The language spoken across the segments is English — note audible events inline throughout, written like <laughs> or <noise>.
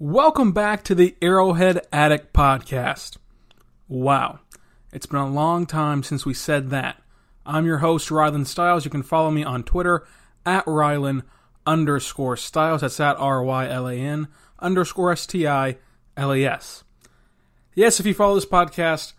Welcome back to the Arrowhead Attic Podcast. Wow, it's been a long time since we said that. I'm your host, Rylan Stiles. You can follow me on Twitter at Rylan underscore Stiles. That's at R Y L A N underscore S T I L A S. Yes, if you follow this podcast,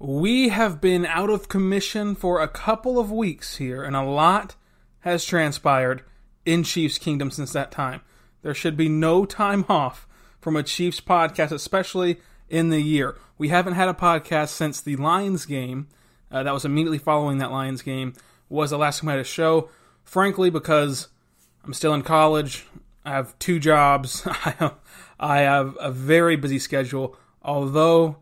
we have been out of commission for a couple of weeks here, and a lot has transpired in Chiefs Kingdom since that time. There should be no time off from a Chiefs podcast, especially in the year. We haven't had a podcast since the Lions game. Uh, that was immediately following that Lions game. Was the last time I had a show. Frankly, because I'm still in college. I have two jobs. <laughs> I have a very busy schedule. Although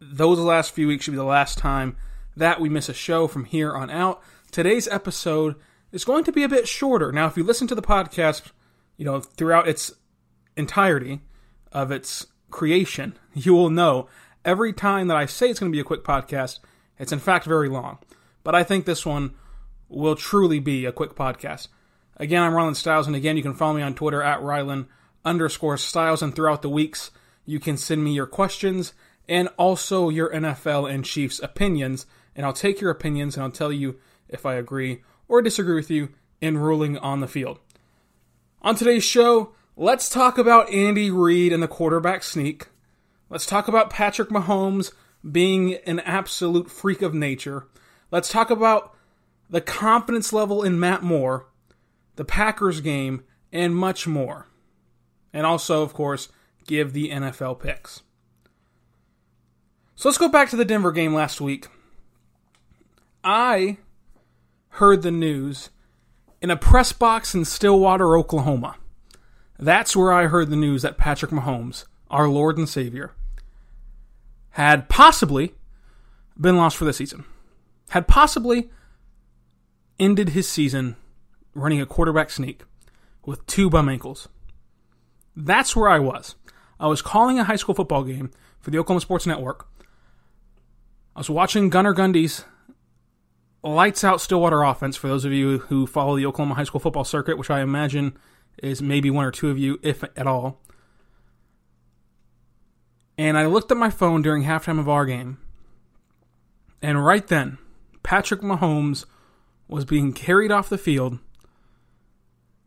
those last few weeks should be the last time that we miss a show from here on out. Today's episode is going to be a bit shorter. Now, if you listen to the podcast, you know, throughout its entirety of its creation, <laughs> you will know every time that I say it's going to be a quick podcast, it's in fact very long. But I think this one will truly be a quick podcast. Again, I'm Rylan Stiles, and again, you can follow me on Twitter at Rylan underscore Stiles, and throughout the weeks, you can send me your questions and also your NFL and Chiefs opinions, and I'll take your opinions and I'll tell you if I agree or disagree with you in ruling on the field. On today's show, let's talk about Andy Reid and the quarterback sneak. Let's talk about Patrick Mahomes being an absolute freak of nature. Let's talk about the confidence level in Matt Moore, the Packers game, and much more. And also, of course, give the NFL picks. So let's go back to the Denver game last week. I heard the news in a press box in Stillwater, Oklahoma. That's where I heard the news that Patrick Mahomes, our Lord and Savior, had possibly been lost for the season. Had possibly ended his season running a quarterback sneak with two bum ankles. That's where I was. I was calling a high school football game for the Oklahoma Sports Network. I was watching Gunnar Gundy's lights out Stillwater offense for those of you who follow the Oklahoma high school football circuit, which I imagine is maybe one or two of you, if at all. And I looked at my phone during halftime of our game, and right then, Patrick Mahomes was being carried off the field,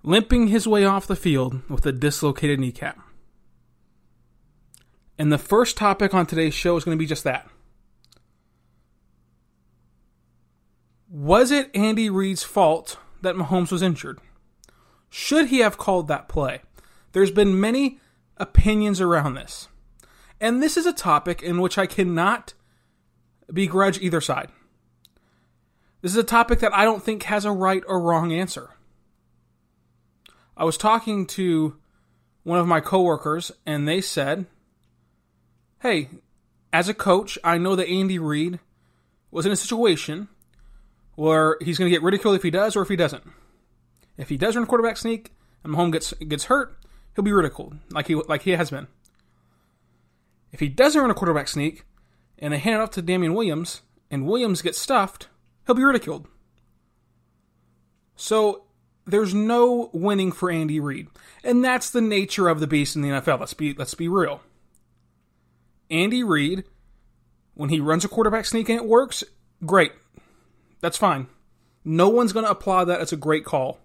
limping his way off the field with a dislocated kneecap. And the first topic on today's show is going to be just that. Was it Andy Reid's fault that Mahomes was injured? Should he have called that play? There's been many opinions around this. And this is a topic in which I cannot begrudge either side. This is a topic that I don't think has a right or wrong answer. I was talking to one of my coworkers and they said, "Hey, as a coach, I know that Andy Reid was in a situation where he's going to get ridiculed if he does or if he doesn't. If he does run a quarterback sneak and Mahomes gets gets hurt, he'll be ridiculed like he like he has been. If he doesn't run a quarterback sneak and they hand it off to Damien Williams and Williams gets stuffed, he'll be ridiculed. So there's no winning for Andy Reid. And that's the nature of the beast in the NFL. Let's be let's be real. Andy Reid, when he runs a quarterback sneak and it works, great. That's fine. No one's going to applaud that. It's a great call.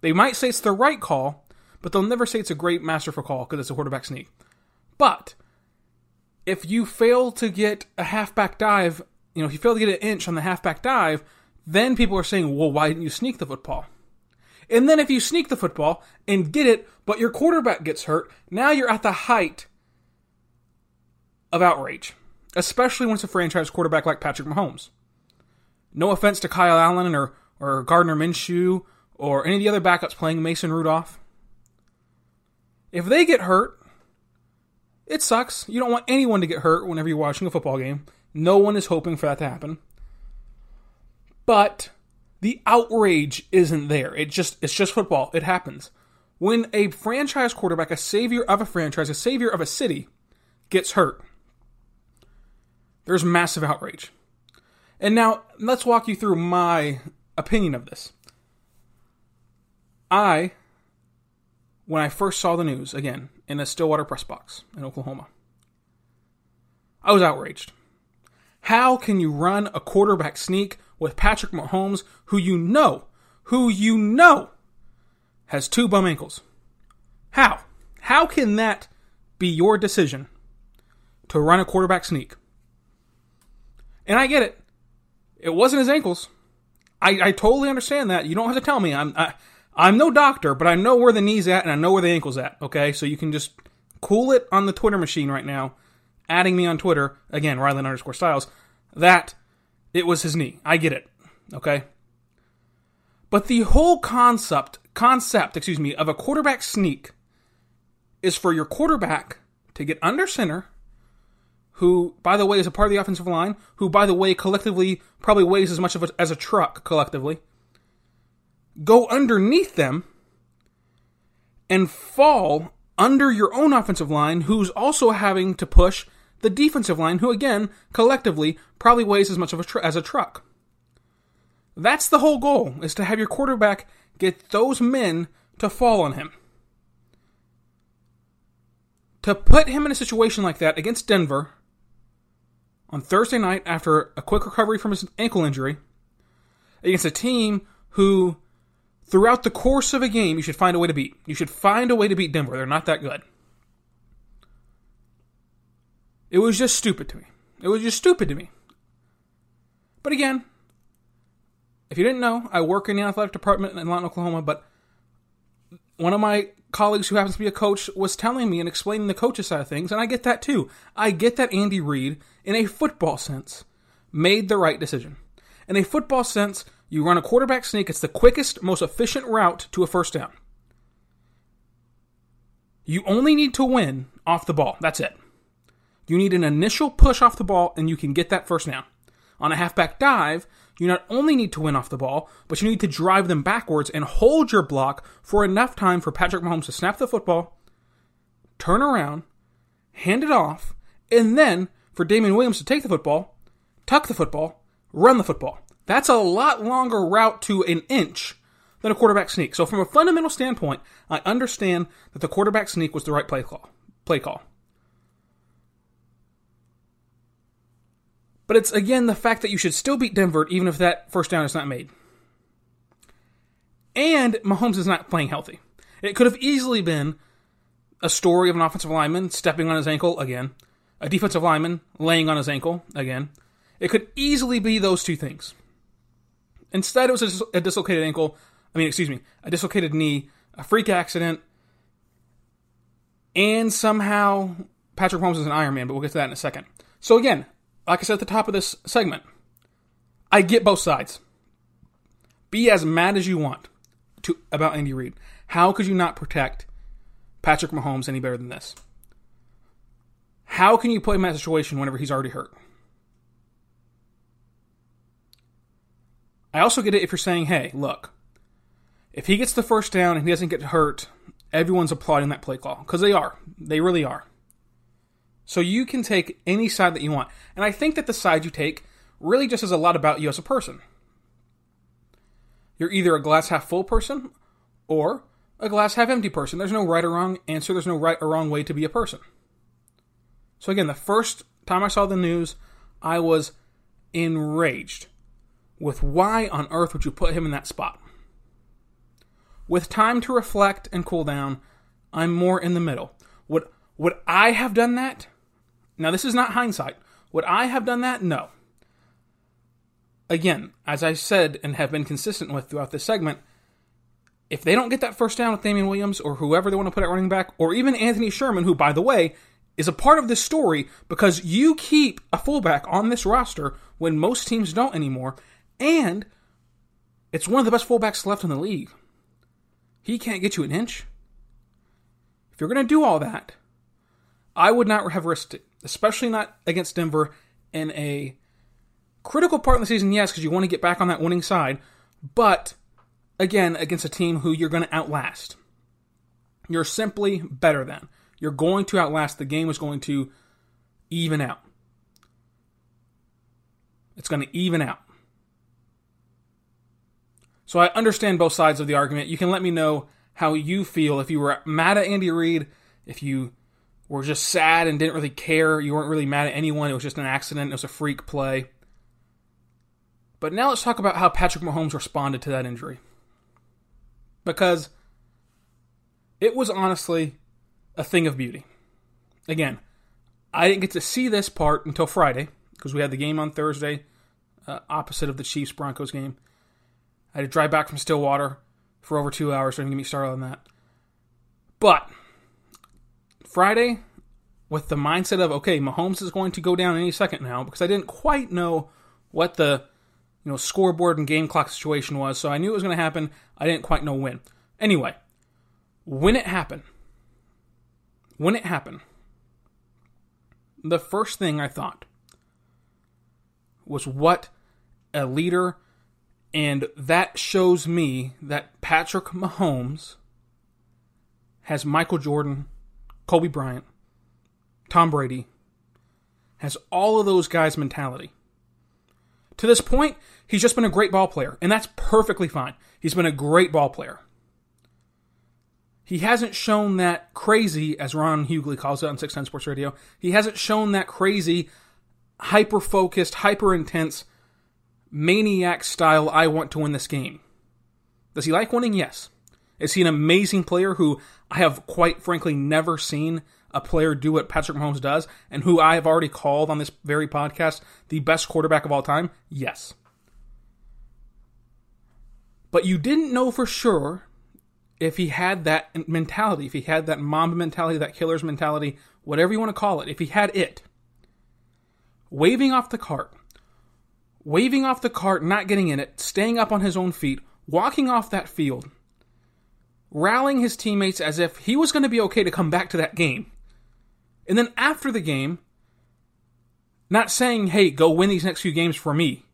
They might say it's the right call, but they'll never say it's a great masterful call because it's a quarterback sneak. But if you fail to get a halfback dive, you know, if you fail to get an inch on the halfback dive, then people are saying, well, why didn't you sneak the football? And then if you sneak the football and get it, but your quarterback gets hurt, now you're at the height of outrage, especially when it's a franchise quarterback like Patrick Mahomes. No offense to Kyle Allen or, or Gardner Minshew or any of the other backups playing Mason Rudolph. If they get hurt, it sucks. You don't want anyone to get hurt whenever you're watching a football game. No one is hoping for that to happen. But the outrage isn't there. It just it's just football. It happens. When a franchise quarterback, a savior of a franchise, a savior of a city, gets hurt, there's massive outrage. And now let's walk you through my opinion of this. I, when I first saw the news again in a Stillwater press box in Oklahoma, I was outraged. How can you run a quarterback sneak with Patrick Mahomes, who you know, who you know has two bum ankles? How? How can that be your decision to run a quarterback sneak? And I get it. It wasn't his ankles. I, I totally understand that. You don't have to tell me. I'm I, I'm no doctor, but I know where the knee's at and I know where the ankle's at. Okay, so you can just cool it on the Twitter machine right now, adding me on Twitter again, Rylan underscore Stiles. That it was his knee. I get it. Okay, but the whole concept concept, excuse me, of a quarterback sneak is for your quarterback to get under center who, by the way, is a part of the offensive line, who, by the way, collectively probably weighs as much of a, as a truck collectively, go underneath them and fall under your own offensive line, who's also having to push the defensive line, who again, collectively, probably weighs as much of a tr- as a truck. That's the whole goal, is to have your quarterback get those men to fall on him. To put him in a situation like that against Denver, on Thursday night after a quick recovery from his ankle injury against a team who, throughout the course of a game, you should find a way to beat. You should find a way to beat Denver. They're not that good. It was just stupid to me. It was just stupid to me. But again, if you didn't know, I work in the athletic department in Lawton, Oklahoma, but one of my colleagues who happens to be a coach was telling me and explaining the coach's side of things, and I get that too. I get that Andy Reid, in a football sense, made the right decision. In a football sense, you run a quarterback sneak, it's the quickest, most efficient route to a first down. You only need to win off the ball. That's it. You need an initial push off the ball, and you can get that first down. On a halfback dive, you not only need to win off the ball, but you need to drive them backwards and hold your block for enough time for Patrick Mahomes to snap the football, turn around, hand it off, and then for Damien Williams to take the football, tuck the football, run the football. That's a lot longer route to an inch than a quarterback sneak. So from a fundamental standpoint, I understand that the quarterback sneak was the right play call. Play call. But it's again the fact that you should still beat Denver even if that first down is not made. And Mahomes is not playing healthy. It could have easily been a story of an offensive lineman stepping on his ankle again, a defensive lineman laying on his ankle again. It could easily be those two things. Instead, it was a, dislocated ankle. I mean, excuse me, a dislocated knee, a freak accident, and somehow Patrick Mahomes is an Iron Man, but we'll get to that in a second. So again, like I said at the top of this segment, I get both sides. Be as mad as you want to about Andy Reid. How could you not protect Patrick Mahomes any better than this? How can you put him in that situation whenever he's already hurt? I also get it if you're saying, hey, look, if he gets the first down and he doesn't get hurt everyone's applauding that play call because they are. They really are. So you can take any side that you want. And I think that the side you take really just says a lot about you as a person. You're either a glass half full person or a glass half empty person. There's no right or wrong answer, there's no right or wrong way to be a person. So, again, the first time I saw the news, I was enraged with why on earth would you put him in that spot? With time to reflect and cool down, I'm more in the middle. Would would I have done that? Now this is not hindsight. Would I have done that? No. Again, as I said and have been consistent with throughout this segment, if they don't get that first down with Damien Williams or whoever they want to put at running back, or even Anthony Sherman, who, by the way, is a part of this story because you keep a fullback on this roster when most teams don't anymore, and it's one of the best fullbacks left in the league. He can't get you an inch. If you're going to do all that, I would not have risked it, especially not against Denver in a critical part of the season, yes, because you want to get back on that winning side, but again, against a team who you're going to outlast. You're simply better than. You're going to outlast. The game is going to even out. It's going to even out. So I understand both sides of the argument. You can let me know how you feel if you were mad at Andy Reid, if you were just sad and didn't really care, you weren't really mad at anyone, it was just an accident, it was a freak play. But now let's talk about how Patrick Mahomes responded to that injury. Because it was honestly a thing of beauty. Again, I didn't get to see this part until Friday because we had the game on Thursday, uh, opposite of the Chiefs Broncos game. I had to drive back from Stillwater for over two hours. Don't even get me started on that. But Friday, with the mindset of okay, Mahomes is going to go down any second now because I didn't quite know what the you know scoreboard and game clock situation was, so I knew it was going to happen. I didn't quite know when. Anyway, when it happened, when it happened, the first thing I thought was what a leader and that shows me that Patrick Mahomes has Michael Jordan, Kobe Bryant, Tom Brady, has all of those guys' mentality. To this point, he's just been a great ball player, and that's perfectly fine. He's been a great ball player. He hasn't shown that crazy, as Ron Hughley calls it on 610 Sports Radio, he hasn't shown that crazy, hyper focused, hyper intense maniac style, I want to win this game. Does he like winning? Yes. Is he an amazing player who I have quite frankly never seen a player do what Patrick Mahomes does and who I have already called on this very podcast the best quarterback of all time? Yes. But you didn't know for sure if he had that mentality, if he had that Mamba mentality, that killer's mentality, whatever you want to call it, if he had it. Waving off the cart, waving off the cart, not getting in it, staying up on his own feet, walking off that field, rallying his teammates as if he was going to be okay to come back to that game. And then after the game, not saying, hey, go win these next few games for me,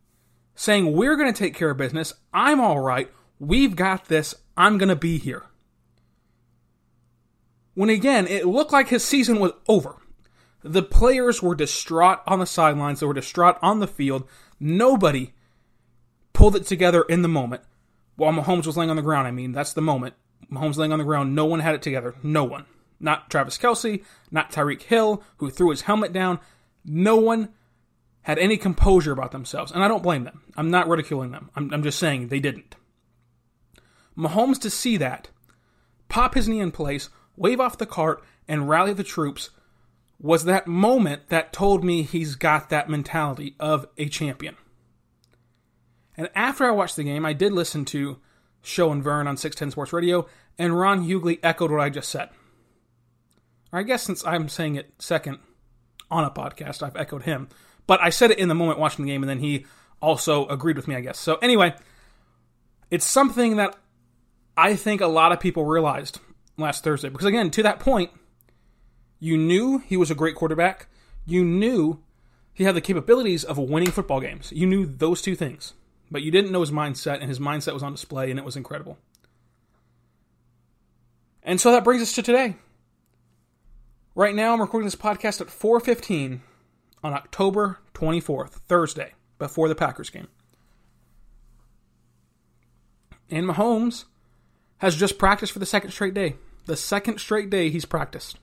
saying, we're going to take care of business. I'm all right. We've got this. I'm going to be here. When again, it looked like his season was over. The players were distraught on the sidelines, they were distraught on the field. Nobody pulled it together in the moment. While Mahomes was laying on the ground, I mean, that's the moment. Mahomes laying on the ground, no one had it together. No one. Not Travis Kelce, not Tyreek Hill, who threw his helmet down. No one had any composure about themselves. And I don't blame them. I'm not ridiculing them. I'm, I'm just saying they didn't. Mahomes to see that, pop his knee in place, wave off the cart, and rally the troops was that moment that told me he's got that mentality of a champion. And after I watched the game, I did listen to Show and Vern on 610 Sports Radio, and Ron Hughley echoed what I just said. I guess since I'm saying it second on a podcast, I've echoed him. But I said it in the moment watching the game, and then he also agreed with me, I guess. So, anyway, it's something that I think a lot of people realized last Thursday. Because, again, to that point, you knew he was a great quarterback. You knew he had the capabilities of winning football games. You knew those two things. But you didn't know his mindset, and his mindset was on display, and it was incredible. And so that brings us to today. Right now, I'm recording this podcast at 4:15 on October 24th, Thursday, before the Packers game. And Mahomes has just practiced for the second straight day. The second straight day he's practiced.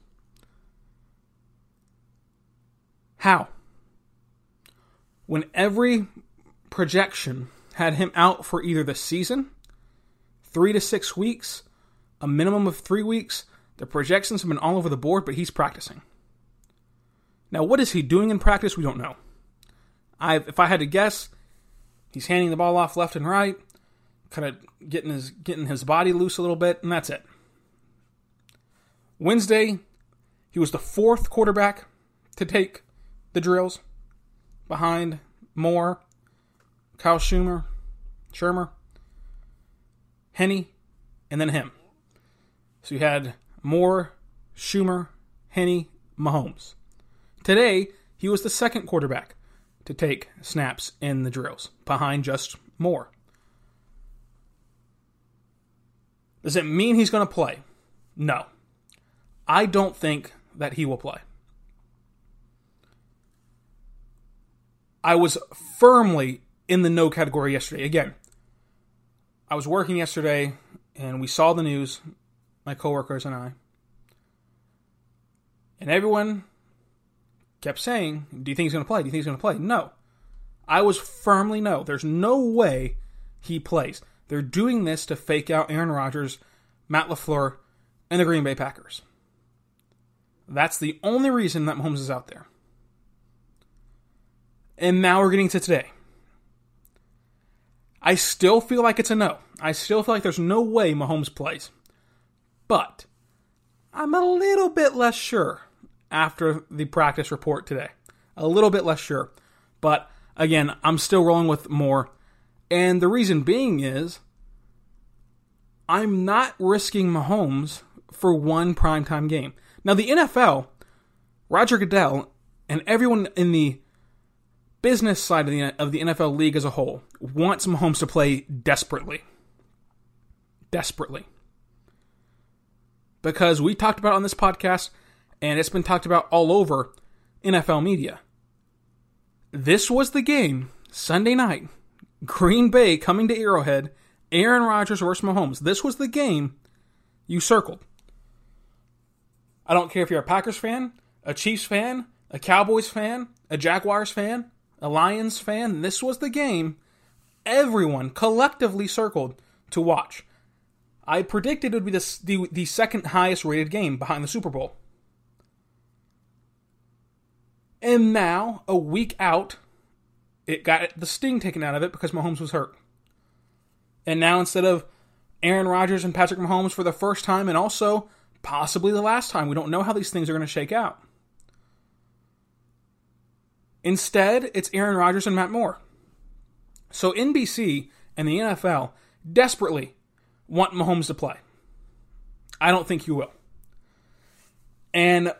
How? When every projection had him out for either the season, three to six weeks, a minimum of three weeks, the projections have been all over the board, but he's practicing. Now, what is he doing in practice? We don't know. I, if I had to guess, he's handing the ball off left and right, kind of getting his getting his body loose a little bit, and that's it. Wednesday, he was the fourth quarterback to take the drills behind Moore, Kyle Shurmur, Shurmur, Henne, and then him. So you had Moore, Shurmur, Henne, Mahomes. Today, he was the second quarterback to take snaps in the drills, behind just Moore. Does it mean he's going to play? No. I don't think that he will play. I was firmly in the no category yesterday. Again, I was working yesterday and we saw the news, my coworkers and I. And everyone kept saying, Do you think he's going to play? Do you think he's going to play? No. I was firmly no. There's no way he plays. They're doing this to fake out Aaron Rodgers, Matt LaFleur, and the Green Bay Packers. That's the only reason that Mahomes is out there. And now we're getting to today. I still feel like it's a no. I still feel like there's no way Mahomes plays. But I'm a little bit less sure after the practice report today. A little bit less sure. But again, I'm still rolling with Moore. And the reason being is I'm not risking Mahomes for one primetime game. Now, the NFL, Roger Goodell, and everyone in the business side of the, of the NFL league as a whole wants Mahomes to play desperately. Desperately. Because we talked about on this podcast, and it's been talked about all over NFL media. This was the game, Sunday night, Green Bay coming to Arrowhead, Aaron Rodgers versus Mahomes. This was the game you circled. I don't care if you're a Packers fan, a Chiefs fan, a Cowboys fan, a Jaguars fan, a Lions fan, this was the game everyone collectively circled to watch. I predicted it would be the, the, the second highest rated game behind the Super Bowl. And now, a week out, it got the sting taken out of it because Mahomes was hurt. And now, instead of Aaron Rodgers and Patrick Mahomes for the first time, and also possibly the last time, we don't know how these things are going to shake out. Instead, it's Aaron Rodgers and Matt Moore. So NBC and the NFL desperately want Mahomes to play. I don't think you will. And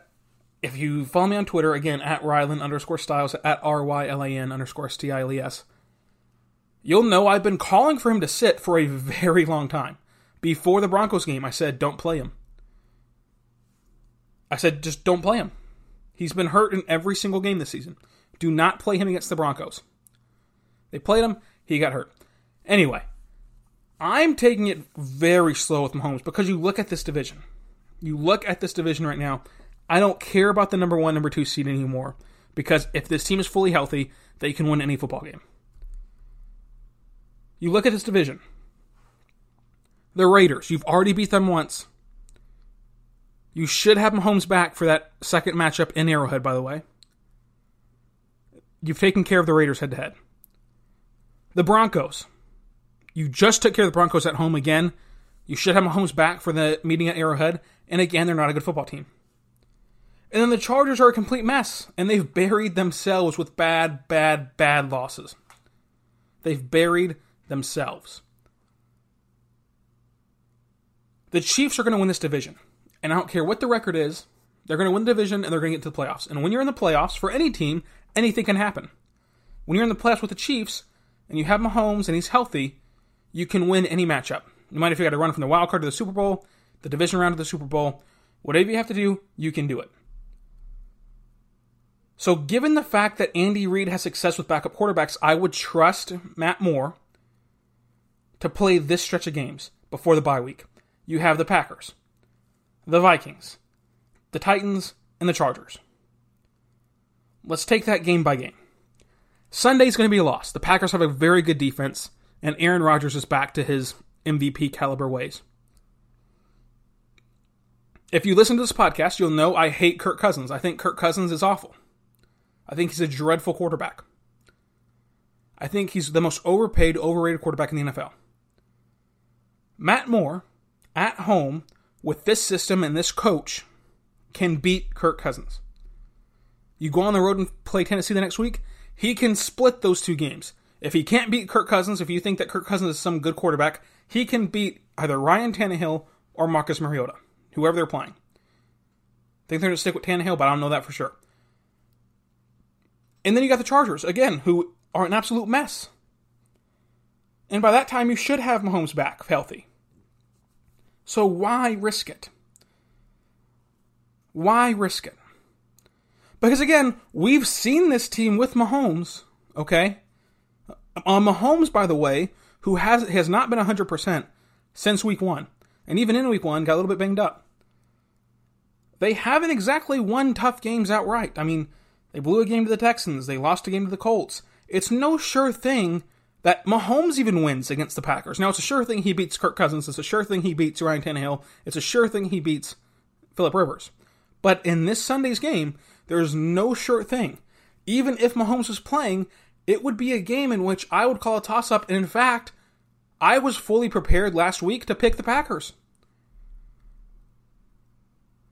if you follow me on Twitter, again, at Rylan underscore Stiles, at R-Y-L-A-N underscore S-T-I-L-E-S, you'll know I've been calling for him to sit for a very long time. Before the Broncos game, I said, don't play him. I said, just don't play him. He's been hurt in every single game this season. Do not play him against the Broncos. They played him, he got hurt. Anyway, I'm taking it very slow with Mahomes because you look at this division. You look at this division right now. I don't care about the number one, number two seed anymore because if this team is fully healthy, they can win any football game. You look at this division. The Raiders, you've already beat them once. You should have Mahomes back for that second matchup in Arrowhead, by the way. You've taken care of the Raiders head to head. The Broncos. You just took care of the Broncos at home again. You should have Mahomes back for the meeting at Arrowhead. And again, they're not a good football team. And then the Chargers are a complete mess. And they've buried themselves with bad, bad, bad losses. They've buried themselves. The Chiefs are going to win this division. And I don't care what the record is, they're going to win the division and they're going to get to the playoffs. And when you're in the playoffs, for any team, anything can happen. When you're in the playoffs with the Chiefs and you have Mahomes and he's healthy, you can win any matchup. No matter if you got to run from the wild card to the Super Bowl, the division round to the Super Bowl. Whatever you have to do, you can do it. So, given the fact that Andy Reid has success with backup quarterbacks, I would trust Matt Moore to play this stretch of games before the bye week. You have the Packers, the Vikings, the Titans, and the Chargers. Let's take that game by game. Sunday's going to be a loss. The Packers have a very good defense, and Aaron Rodgers is back to his MVP caliber ways. If you listen to this podcast, you'll know I hate Kirk Cousins. I think Kirk Cousins is awful. I think he's a dreadful quarterback. I think he's the most overpaid, overrated quarterback in the NFL. Matt Moore, at home, with this system and this coach, can beat Kirk Cousins. You go on the road and play Tennessee the next week, he can split those two games. If he can't beat Kirk Cousins, if you think that Kirk Cousins is some good quarterback, he can beat either Ryan Tannehill or Marcus Mariota whoever they're playing. I think they're going to stick with Tannehill, but I don't know that for sure. And then you got the Chargers, again, who are an absolute mess. And by that time, you should have Mahomes back healthy. So why risk it? Why risk it? Because again, we've seen this team with Mahomes, okay? Uh, Mahomes, by the way, who has has not been 100% since week one. And even in week one, got a little bit banged up. They haven't exactly won tough games outright. I mean, they blew a game to the Texans, they lost a game to the Colts. It's no sure thing that Mahomes even wins against the Packers. Now, it's a sure thing he beats Kirk Cousins. It's a sure thing he beats Ryan Tannehill. It's a sure thing he beats Philip Rivers. But in this Sunday's game, there's no sure thing. Even if Mahomes was playing, it would be a game in which I would call a toss up. And in fact, I was fully prepared last week to pick the Packers.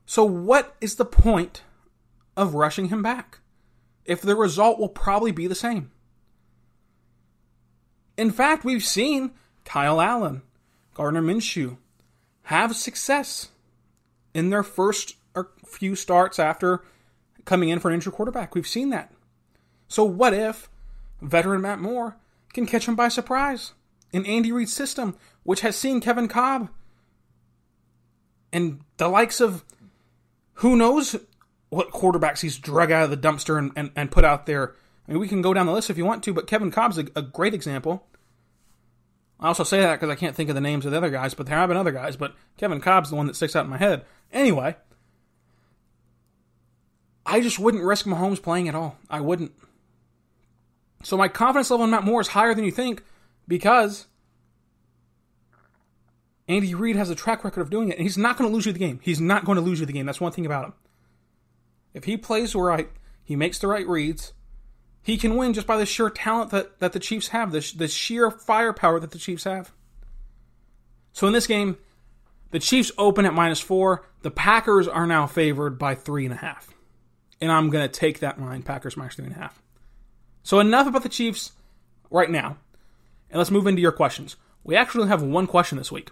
So, what is the point of rushing him back if the result will probably be the same? In fact, we've seen Kyle Allen, Gardner Minshew have success in their first few starts after coming in for an injured quarterback. We've seen that. So, what if veteran Matt Moore can catch him by surprise? in Andy Reid's system, which has seen Kevin Kolb and the likes of who knows what quarterbacks he's drug out of the dumpster and, and, and put out there. I mean, we can go down the list if you want to, but Kevin Kolb's a, a great example. I also say that because I can't think of the names of the other guys, but there have been other guys, but Kevin Kolb's the one that sticks out in my head. Anyway, I just wouldn't risk Mahomes playing at all. I wouldn't. So my confidence level in Matt Moore is higher than you think because Andy Reid has a track record of doing it, and he's not going to lose you the game. He's not going to lose you the game. That's one thing about him. If he plays right, he makes the right reads, he can win just by the sheer talent that, that the Chiefs have, the, the sheer firepower that the Chiefs have. So in this game, the Chiefs open at minus four. The Packers are now favored by three and a half. And I'm going to take that line, Packers minus three and a half. So enough about the Chiefs right now. And let's move into your questions. We actually have one question this week.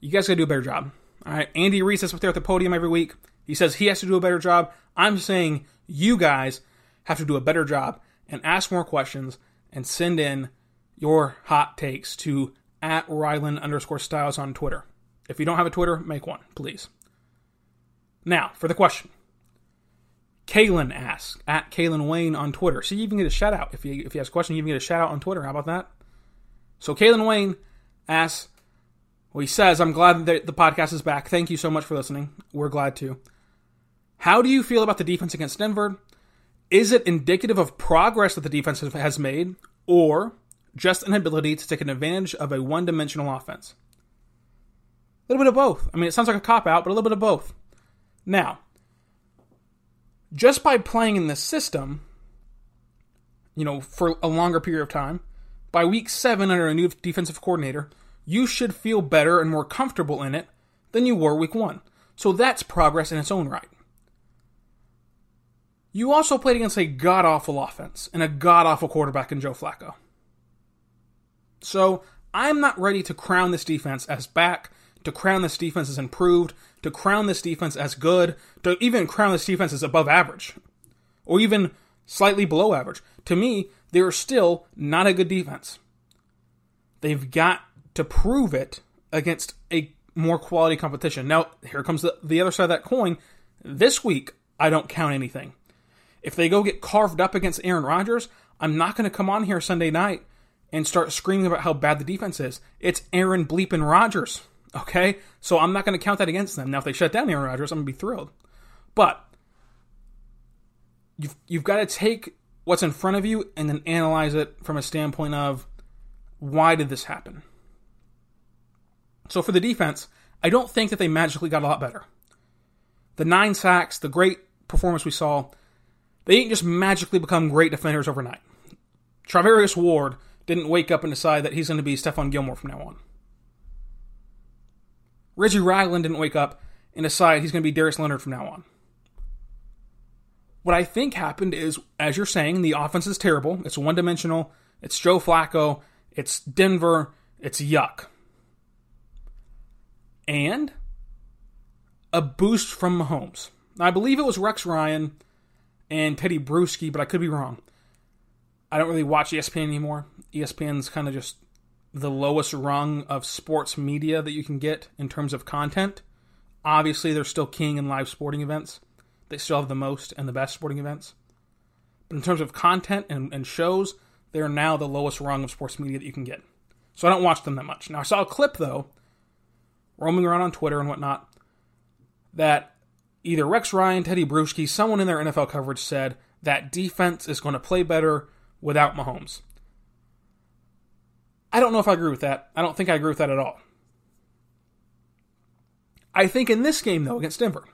You guys gotta do a better job. All right. Andy Reid sits up there at the podium every week. He says he has to do a better job. I'm saying you guys have to do a better job and ask more questions and send in your hot takes to at Rylan underscore Stiles on Twitter. If you don't have a Twitter, make one, please. Now, for the question. Kalen asks at Kalen Wayne on Twitter. See, you even get a shout out. If you if you ask a question, you even get a shout out on Twitter. How about that? So Kalen Wayne asks, well, he says, I'm glad that the podcast is back. Thank you so much for listening. We're glad to. How do you feel about the defense against Denver? Is it indicative of progress that the defense has made, or just an ability to take an advantage of a one dimensional offense? A little bit of both. I mean, it sounds like a cop out, but a little bit of both. Now, just by playing in this system, you know, for a longer period of time, by week seven under a new defensive coordinator, you should feel better and more comfortable in it than you were week one. So that's progress in its own right. You also played against a god awful offense and a god awful quarterback in Joe Flacco. So I'm not ready to crown this defense as back, to crown this defense as improved, to crown this defense as good, to even crown this defense as above average, or even slightly below average. To me, they're still not a good defense. They've got to prove it against a more quality competition. Now, here comes the, the other side of that coin. This week, I don't count anything. If they go get carved up against Aaron Rodgers, I'm not going to come on here Sunday night and start screaming about how bad the defense is. It's Aaron bleeping Rodgers. Okay? So I'm not going to count that against them. Now, if they shut down Aaron Rodgers, I'm going to be thrilled. But you've, you've got to take what's in front of you and then analyze it from a standpoint of why did this happen? So for the defense, I don't think that they magically got a lot better. The nine sacks, the great performance we saw, they didn't just magically become great defenders overnight. Charvarius Ward didn't wake up and decide that he's going to be Stephon Gilmore from now on. Reggie Ragland didn't wake up and decide he's going to be Darius Leonard from now on. What I think happened is, as you're saying, the offense is terrible. It's one dimensional. It's Joe Flacco. It's Denver. It's yuck. And a boost from Mahomes. I believe it was Rex Ryan and Teddy Bruschi, but I could be wrong. I don't really watch ESPN anymore. ESPN's kind of just the lowest rung of sports media that you can get in terms of content. Obviously, they're still king in live sporting events. They still have the most and the best sporting events. But in terms of content and, and shows, they're now the lowest rung of sports media that you can get. So I don't watch them that much. Now, I saw a clip, though, roaming around on Twitter and whatnot, that either Rex Ryan, Teddy Bruschi, someone in their NFL coverage said that defense is going to play better without Mahomes. I don't know if I agree with that. I don't think I agree with that at all. I think in this game, though, against Denver,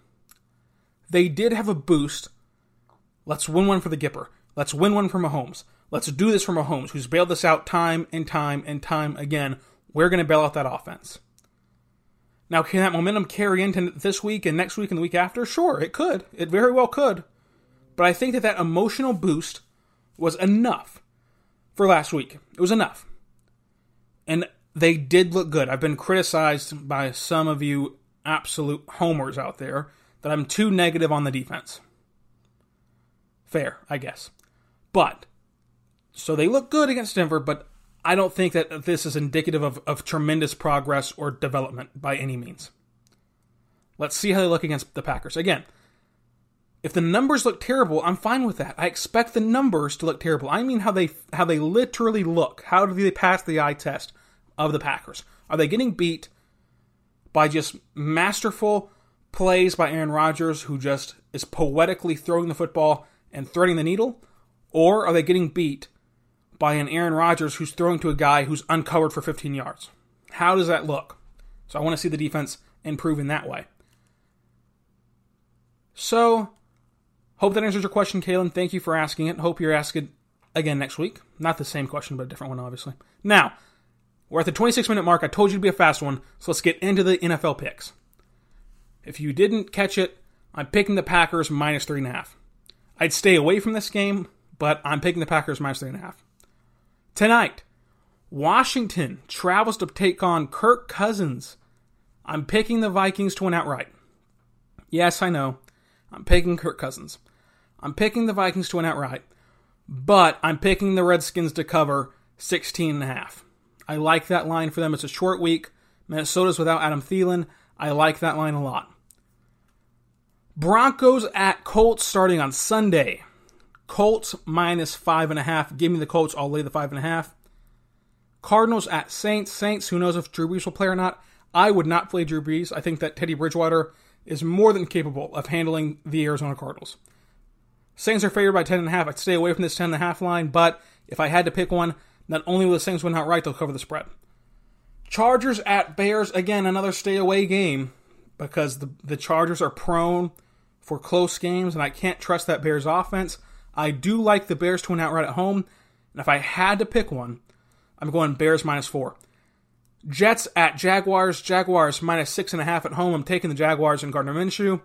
they did have a boost. Let's win one for the Gipper. Let's win one for Mahomes. Let's do this for Mahomes, who's bailed us out time and time and time again. We're going to bail out that offense. Now, can that momentum carry into this week and next week and the week after? Sure, it could. It very well could. But I think that that emotional boost was enough for last week. It was enough. And they did look good. I've been criticized by some of you absolute homers out there that I'm too negative on the defense. Fair, I guess. But, so they look good against Denver, but I don't think that this is indicative of, of tremendous progress or development by any means. Let's see how they look against the Packers. Again, if the numbers look terrible, I'm fine with that. I expect the numbers to look terrible. I mean how they how they literally look. How do they pass the eye test of the Packers? Are they getting beat by just masterful plays by Aaron Rodgers, who just is poetically throwing the football and threading the needle? Or are they getting beat by an Aaron Rodgers who's throwing to a guy who's uncovered for 15 yards. How does that look? So I want to see the defense improve in that way. So, hope that answers your question, Kalen. Thank you for asking it. Hope you're asking again next week. Not the same question, but a different one, obviously. Now, we're at the 26 minute mark. I told you to be a fast one, so let's get into the NFL picks. If you didn't catch it, I'm picking the Packers minus 3.5. I'd stay away from this game, but I'm picking the Packers minus 3.5. Tonight, Washington travels to take on Kirk Cousins. I'm picking the Vikings to win outright. Yes, I know. I'm picking Kirk Cousins. I'm picking the Vikings to win outright, but I'm picking the Redskins to cover 16 and a half. I like that line for them. It's a short week. Minnesota's without Adam Thielen. I like that line a lot. Broncos at Colts starting on Sunday. Colts minus five and a half. Give me the Colts. I'll lay the five and a half. Cardinals at Saints. Saints, who knows if Drew Brees will play or not. I would not play Drew Brees. I think that Teddy Bridgewater is more than capable of handling the Arizona Cardinals. Saints are favored by 10.5. I'd stay away from this 10.5 line, but if I had to pick one, not only will the Saints win outright, they'll cover the spread. Chargers at Bears. Again, another stay away game because the, the Chargers are prone for close games, and I can't trust that Bears offense. I do like the Bears to win outright at home. And if I had to pick one, I'm going Bears minus four. Jets at Jaguars. Jaguars minus six and a half at home. I'm taking the Jaguars and Gardner Minshew.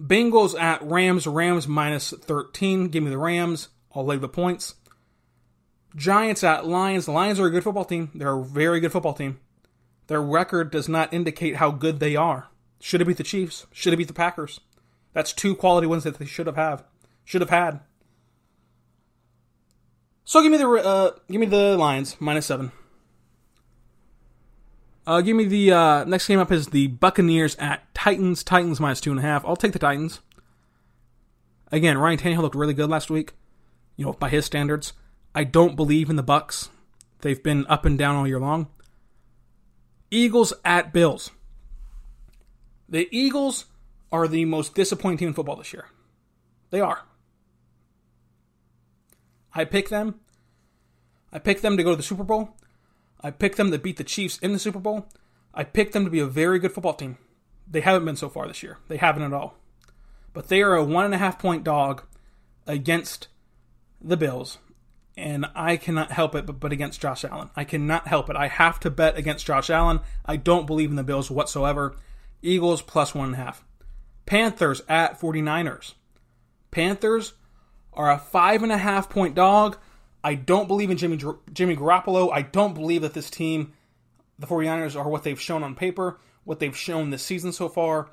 Bengals at Rams. Rams minus 13. Give me the Rams. I'll lay the points. Giants at Lions. Lions are a good football team. They're a very good football team. Their record does not indicate how good they are. Should have beat the Chiefs. Should have beat the Packers. That's two quality wins that they should have had should have had. So give me the uh, give me the Lions minus seven. Uh, give me the uh, next game up is the Buccaneers at Titans. Titans minus two and a half. I'll take the Titans. Again, Ryan Tannehill looked really good last week. You know, by his standards, I don't believe in the Bucks. They've been up and down all year long. Eagles at Bills. The Eagles are the most disappointing team in football this year. They are. I pick them. I pick them to go to the Super Bowl. I picked them to beat the Chiefs in the Super Bowl. I picked them to be a very good football team. They haven't been so far this year. They haven't at all. But they are a one and a half point dog against the Bills. And I cannot help it but, but against Josh Allen. I cannot help it. I have to bet against Josh Allen. I don't believe in the Bills whatsoever. Eagles plus one and a half. Panthers at 49ers. Panthers are a five and a half point dog. I don't believe in Jimmy Jimmy Garoppolo. I don't believe that this team, the 49ers, are what they've shown on paper, what they've shown this season so far.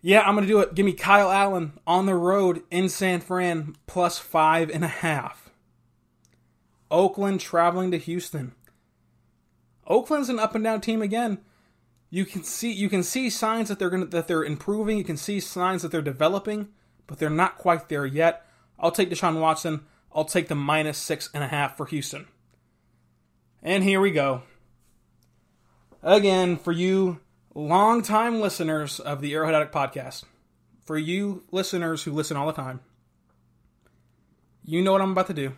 Yeah, I'm going to do it. Give me Kyle Allen on the road in San Fran plus five and a half. Oakland traveling to Houston. Oakland's an up and down team again. You can see you can see signs that they're going that they're improving. You can see signs that they're developing, but they're not quite there yet. I'll take Deshaun Watson. I'll take the minus six and a half for Houston. And here we go. Again, for you longtime listeners of the Arrowhead Addict podcast, for you listeners who listen all the time, you know what I'm about to do.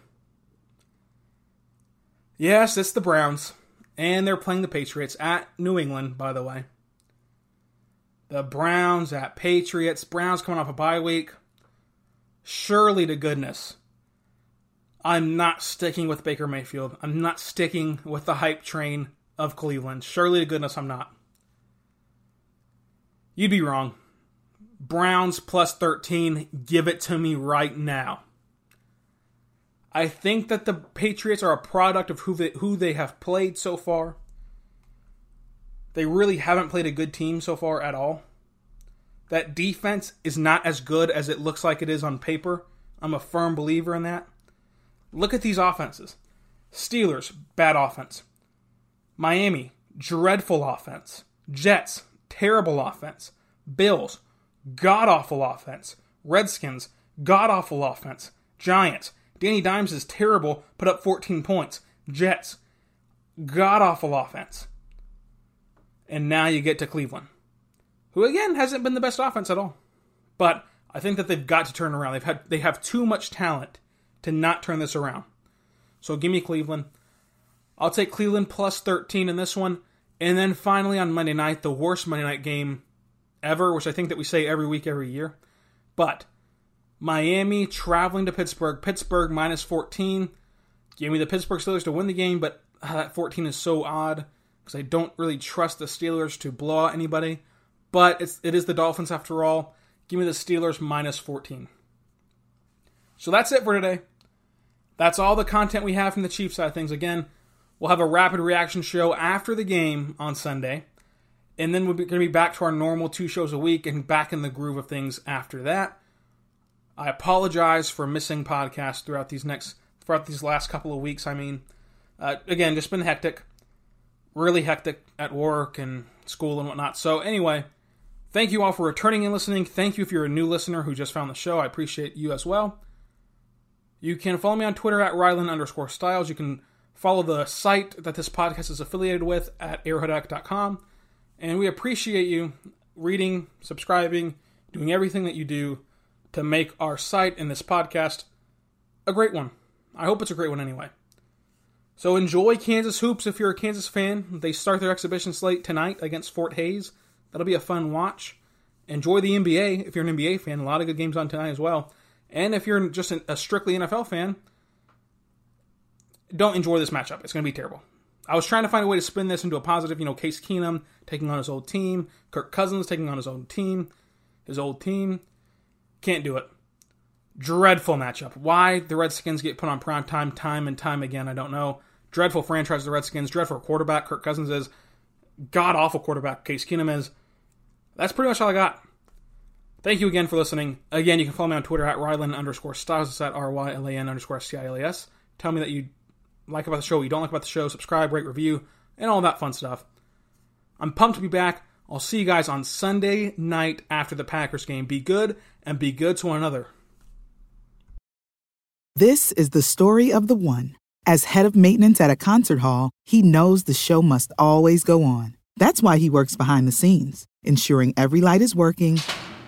Yes, it's the Browns, and they're playing the Patriots at New England, by the way. The Browns at Patriots. Browns coming off a bye week. Surely to goodness, I'm not sticking with Baker Mayfield. I'm not sticking with the hype train of Cleveland. Surely to goodness, I'm not. You'd be wrong. Browns plus 13. Give it to me right now. I think that the Patriots are a product of who they, who they have played so far. They really haven't played a good team so far at all. That defense is not as good as it looks like it is on paper. I'm a firm believer in that. Look at these offenses Steelers, bad offense. Miami, dreadful offense. Jets, terrible offense. Bills, god awful offense. Redskins, god awful offense. Giants, Danny Dimes is terrible, put up 14 points. Jets, god awful offense. And now you get to Cleveland, who again hasn't been the best offense at all. But I think that they've got to turn around. They've had they have too much talent to not turn this around. So give me Cleveland. I'll take Cleveland plus 13 in this one. And then finally on Monday night, the worst Monday night game ever, which I think that we say every week, every year. But Miami traveling to Pittsburgh. Pittsburgh minus 14. Give me the Pittsburgh Steelers to win the game, but uh, that 14 is so odd because I don't really trust the Steelers to blow out anybody. But it's, it is the Dolphins after all. Give me the Steelers minus 14. So that's it for today. That's all the content we have from the Chiefs side of things. Again, we'll have a rapid reaction show after the game on Sunday. And then we're going to be back to our normal two shows a week and back in the groove of things after that. I apologize for missing podcasts throughout these next throughout these last couple of weeks. I mean, uh, again, just been hectic, really hectic at work and school and whatnot. So anyway, thank you all for returning and listening. Thank you if you're a new listener who just found the show. I appreciate you as well. You can follow me on Twitter at Rylan underscore Stiles. You can follow the site that this podcast is affiliated with at arrowheadaddict.com. And we appreciate you reading, subscribing, doing everything that you do to make our site and this podcast a great one. I hope it's a great one anyway. So enjoy Kansas Hoops if you're a Kansas fan. They start their exhibition slate tonight against Fort Hays. That'll be a fun watch. Enjoy the NBA if you're an NBA fan. A lot of good games on tonight as well. And if you're just a strictly NFL fan, don't enjoy this matchup. It's going to be terrible. I was trying to find a way to spin this into a positive. You know, Case Keenum taking on his old team, Kirk Cousins taking on his own team, his old team. Can't do it. Dreadful matchup. Why the Redskins get put on prime time time and time again, I don't know. Dreadful franchise, the Redskins. Dreadful quarterback, Kirk Cousins is. God awful quarterback, Case Keenum is. That's pretty much all I got. Thank you again for listening. Again, you can follow me on Twitter at Rylan underscore Stiles. At R-Y-L-A-N underscore S-T-I-L-A-S. Tell me that you like about the show, what you don't like about the show. Subscribe, rate, review. and all that fun stuff. I'm pumped to be back. I'll see you guys on Sunday night after the Packers game. Be good and be good to one another. This is the story of the one. As head of maintenance at a concert hall, he knows the show must always go on. That's why he works behind the scenes, ensuring every light is working,